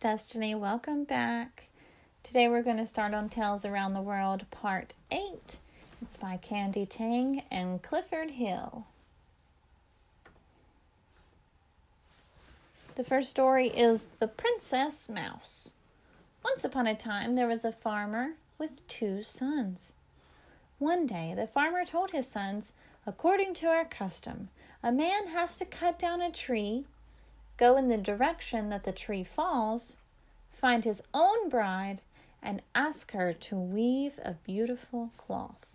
Destiny. Welcome back. Today we're going to start on Tales Around the World, Part 8. It's by Candy Tang and Clifford Hill. The first story is The Princess Mouse. Once upon a time, there was a farmer with two sons. One day, the farmer told his sons, According to our custom, a man has to cut down a tree, go in the direction that the tree falls, find his own bride, and ask her to weave a beautiful cloth.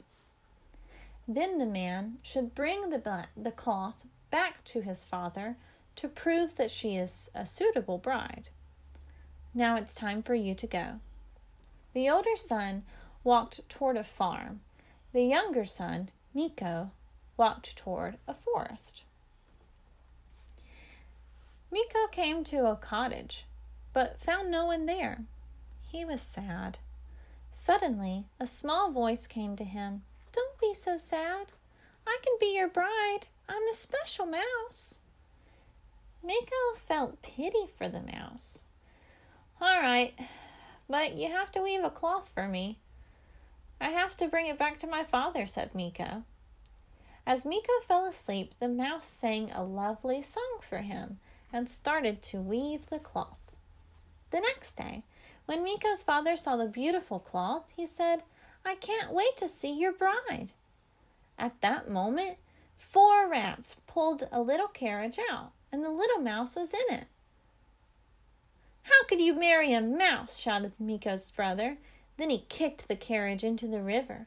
Then the man should bring the, the cloth back to his father to prove that she is a suitable bride. Now it's time for you to go. The older son walked toward a farm. The younger son, Miko, walked toward a forest. Miko came to a cottage, but found no one there. He was sad. Suddenly, a small voice came to him. Don't be so sad. I can be your bride. I'm a special mouse. Miko felt pity for the mouse. All right, but you have to weave a cloth for me. I have to bring it back to my father, said Miko. As Miko fell asleep, the mouse sang a lovely song for him and started to weave the cloth. The next day, when Miko's father saw the beautiful cloth, he said, I can't wait to see your bride. At that moment, four rats pulled a little carriage out and the little mouse was in it. How could you marry a mouse? shouted Miko's brother. Then he kicked the carriage into the river.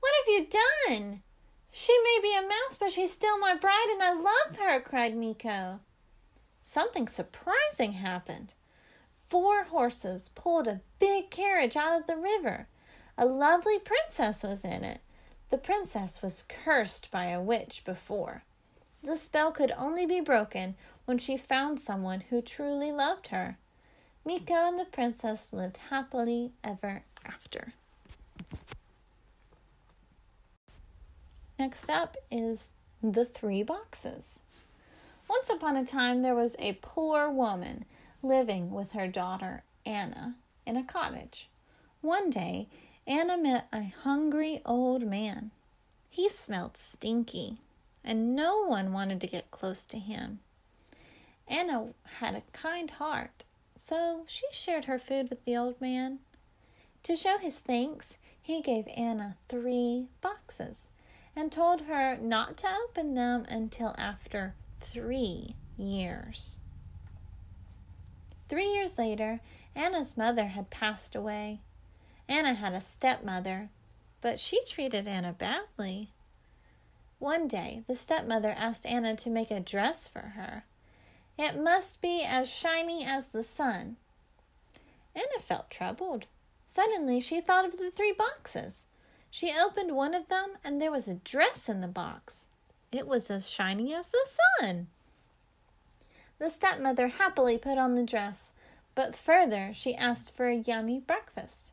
What have you done? She may be a mouse, but she's still my bride and I love her, cried Miko. Something surprising happened. Four horses pulled a big carriage out of the river. A lovely princess was in it. The princess was cursed by a witch before. The spell could only be broken when she found someone who truly loved her. Miko and the princess lived happily ever after. Next up is the three boxes. Once upon a time, there was a poor woman living with her daughter Anna in a cottage. One day, Anna met a hungry old man. He smelled stinky and no one wanted to get close to him. Anna had a kind heart, so she shared her food with the old man. To show his thanks, he gave Anna three boxes and told her not to open them until after three years. Three years later, Anna's mother had passed away. Anna had a stepmother, but she treated Anna badly. One day, the stepmother asked Anna to make a dress for her. It must be as shiny as the sun. Anna felt troubled. Suddenly, she thought of the three boxes. She opened one of them, and there was a dress in the box. It was as shiny as the sun. The stepmother happily put on the dress, but further, she asked for a yummy breakfast.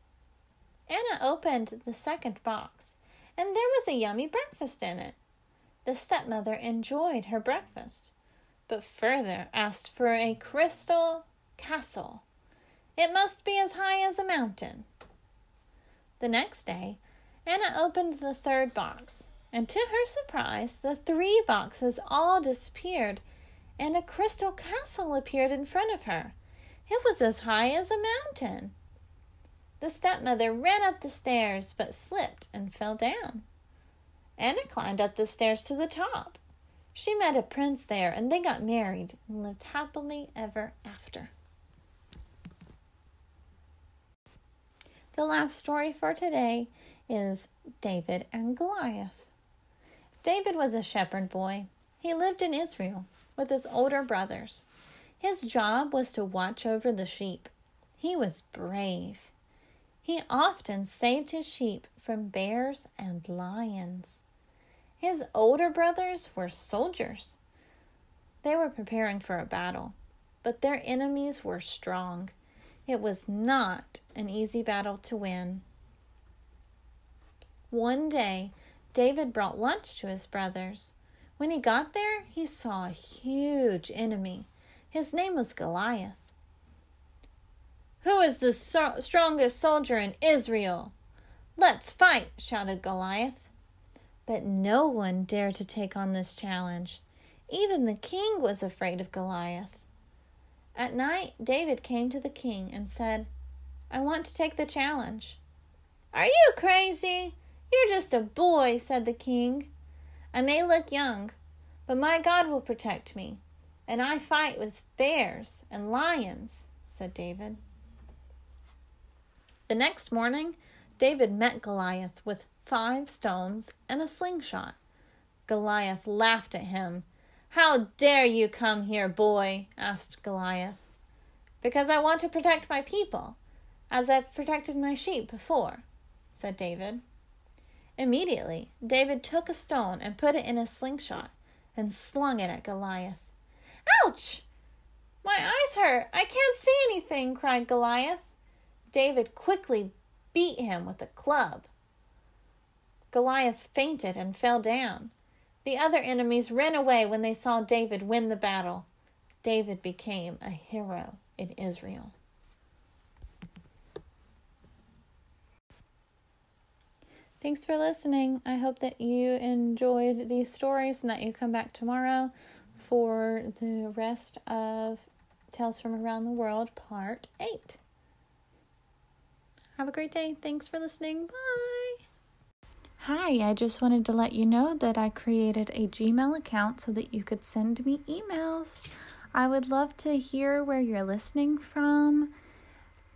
Anna opened the second box, and there was a yummy breakfast in it. The stepmother enjoyed her breakfast, but further asked for a crystal castle. It must be as high as a mountain. The next day, Anna opened the third box, and to her surprise, the three boxes all disappeared, and a crystal castle appeared in front of her. It was as high as a mountain. The stepmother ran up the stairs, but slipped and fell down. Anna climbed up the stairs to the top. She met a prince there, and they got married and lived happily ever after. The last story for today is David and Goliath. David was a shepherd boy. He lived in Israel with his older brothers. His job was to watch over the sheep. He was brave. He often saved his sheep from bears and lions. His older brothers were soldiers. They were preparing for a battle, but their enemies were strong. It was not an easy battle to win. One day, David brought lunch to his brothers. When he got there, he saw a huge enemy. His name was Goliath. Who is the so- strongest soldier in Israel? Let's fight, shouted Goliath. But no one dared to take on this challenge. Even the king was afraid of Goliath. At night, David came to the king and said, I want to take the challenge. Are you crazy? You're just a boy, said the king. I may look young, but my God will protect me, and I fight with bears and lions, said David. The next morning, David met Goliath with five stones and a slingshot. Goliath laughed at him. How dare you come here, boy? asked Goliath. Because I want to protect my people, as I've protected my sheep before, said David. Immediately, David took a stone and put it in a slingshot and slung it at Goliath. Ouch! My eyes hurt. I can't see anything, cried Goliath. David quickly beat him with a club. Goliath fainted and fell down. The other enemies ran away when they saw David win the battle. David became a hero in Israel. Thanks for listening. I hope that you enjoyed these stories and that you come back tomorrow for the rest of Tales from Around the World, Part 8. Have a great day. Thanks for listening. Bye. Hi, I just wanted to let you know that I created a Gmail account so that you could send me emails. I would love to hear where you're listening from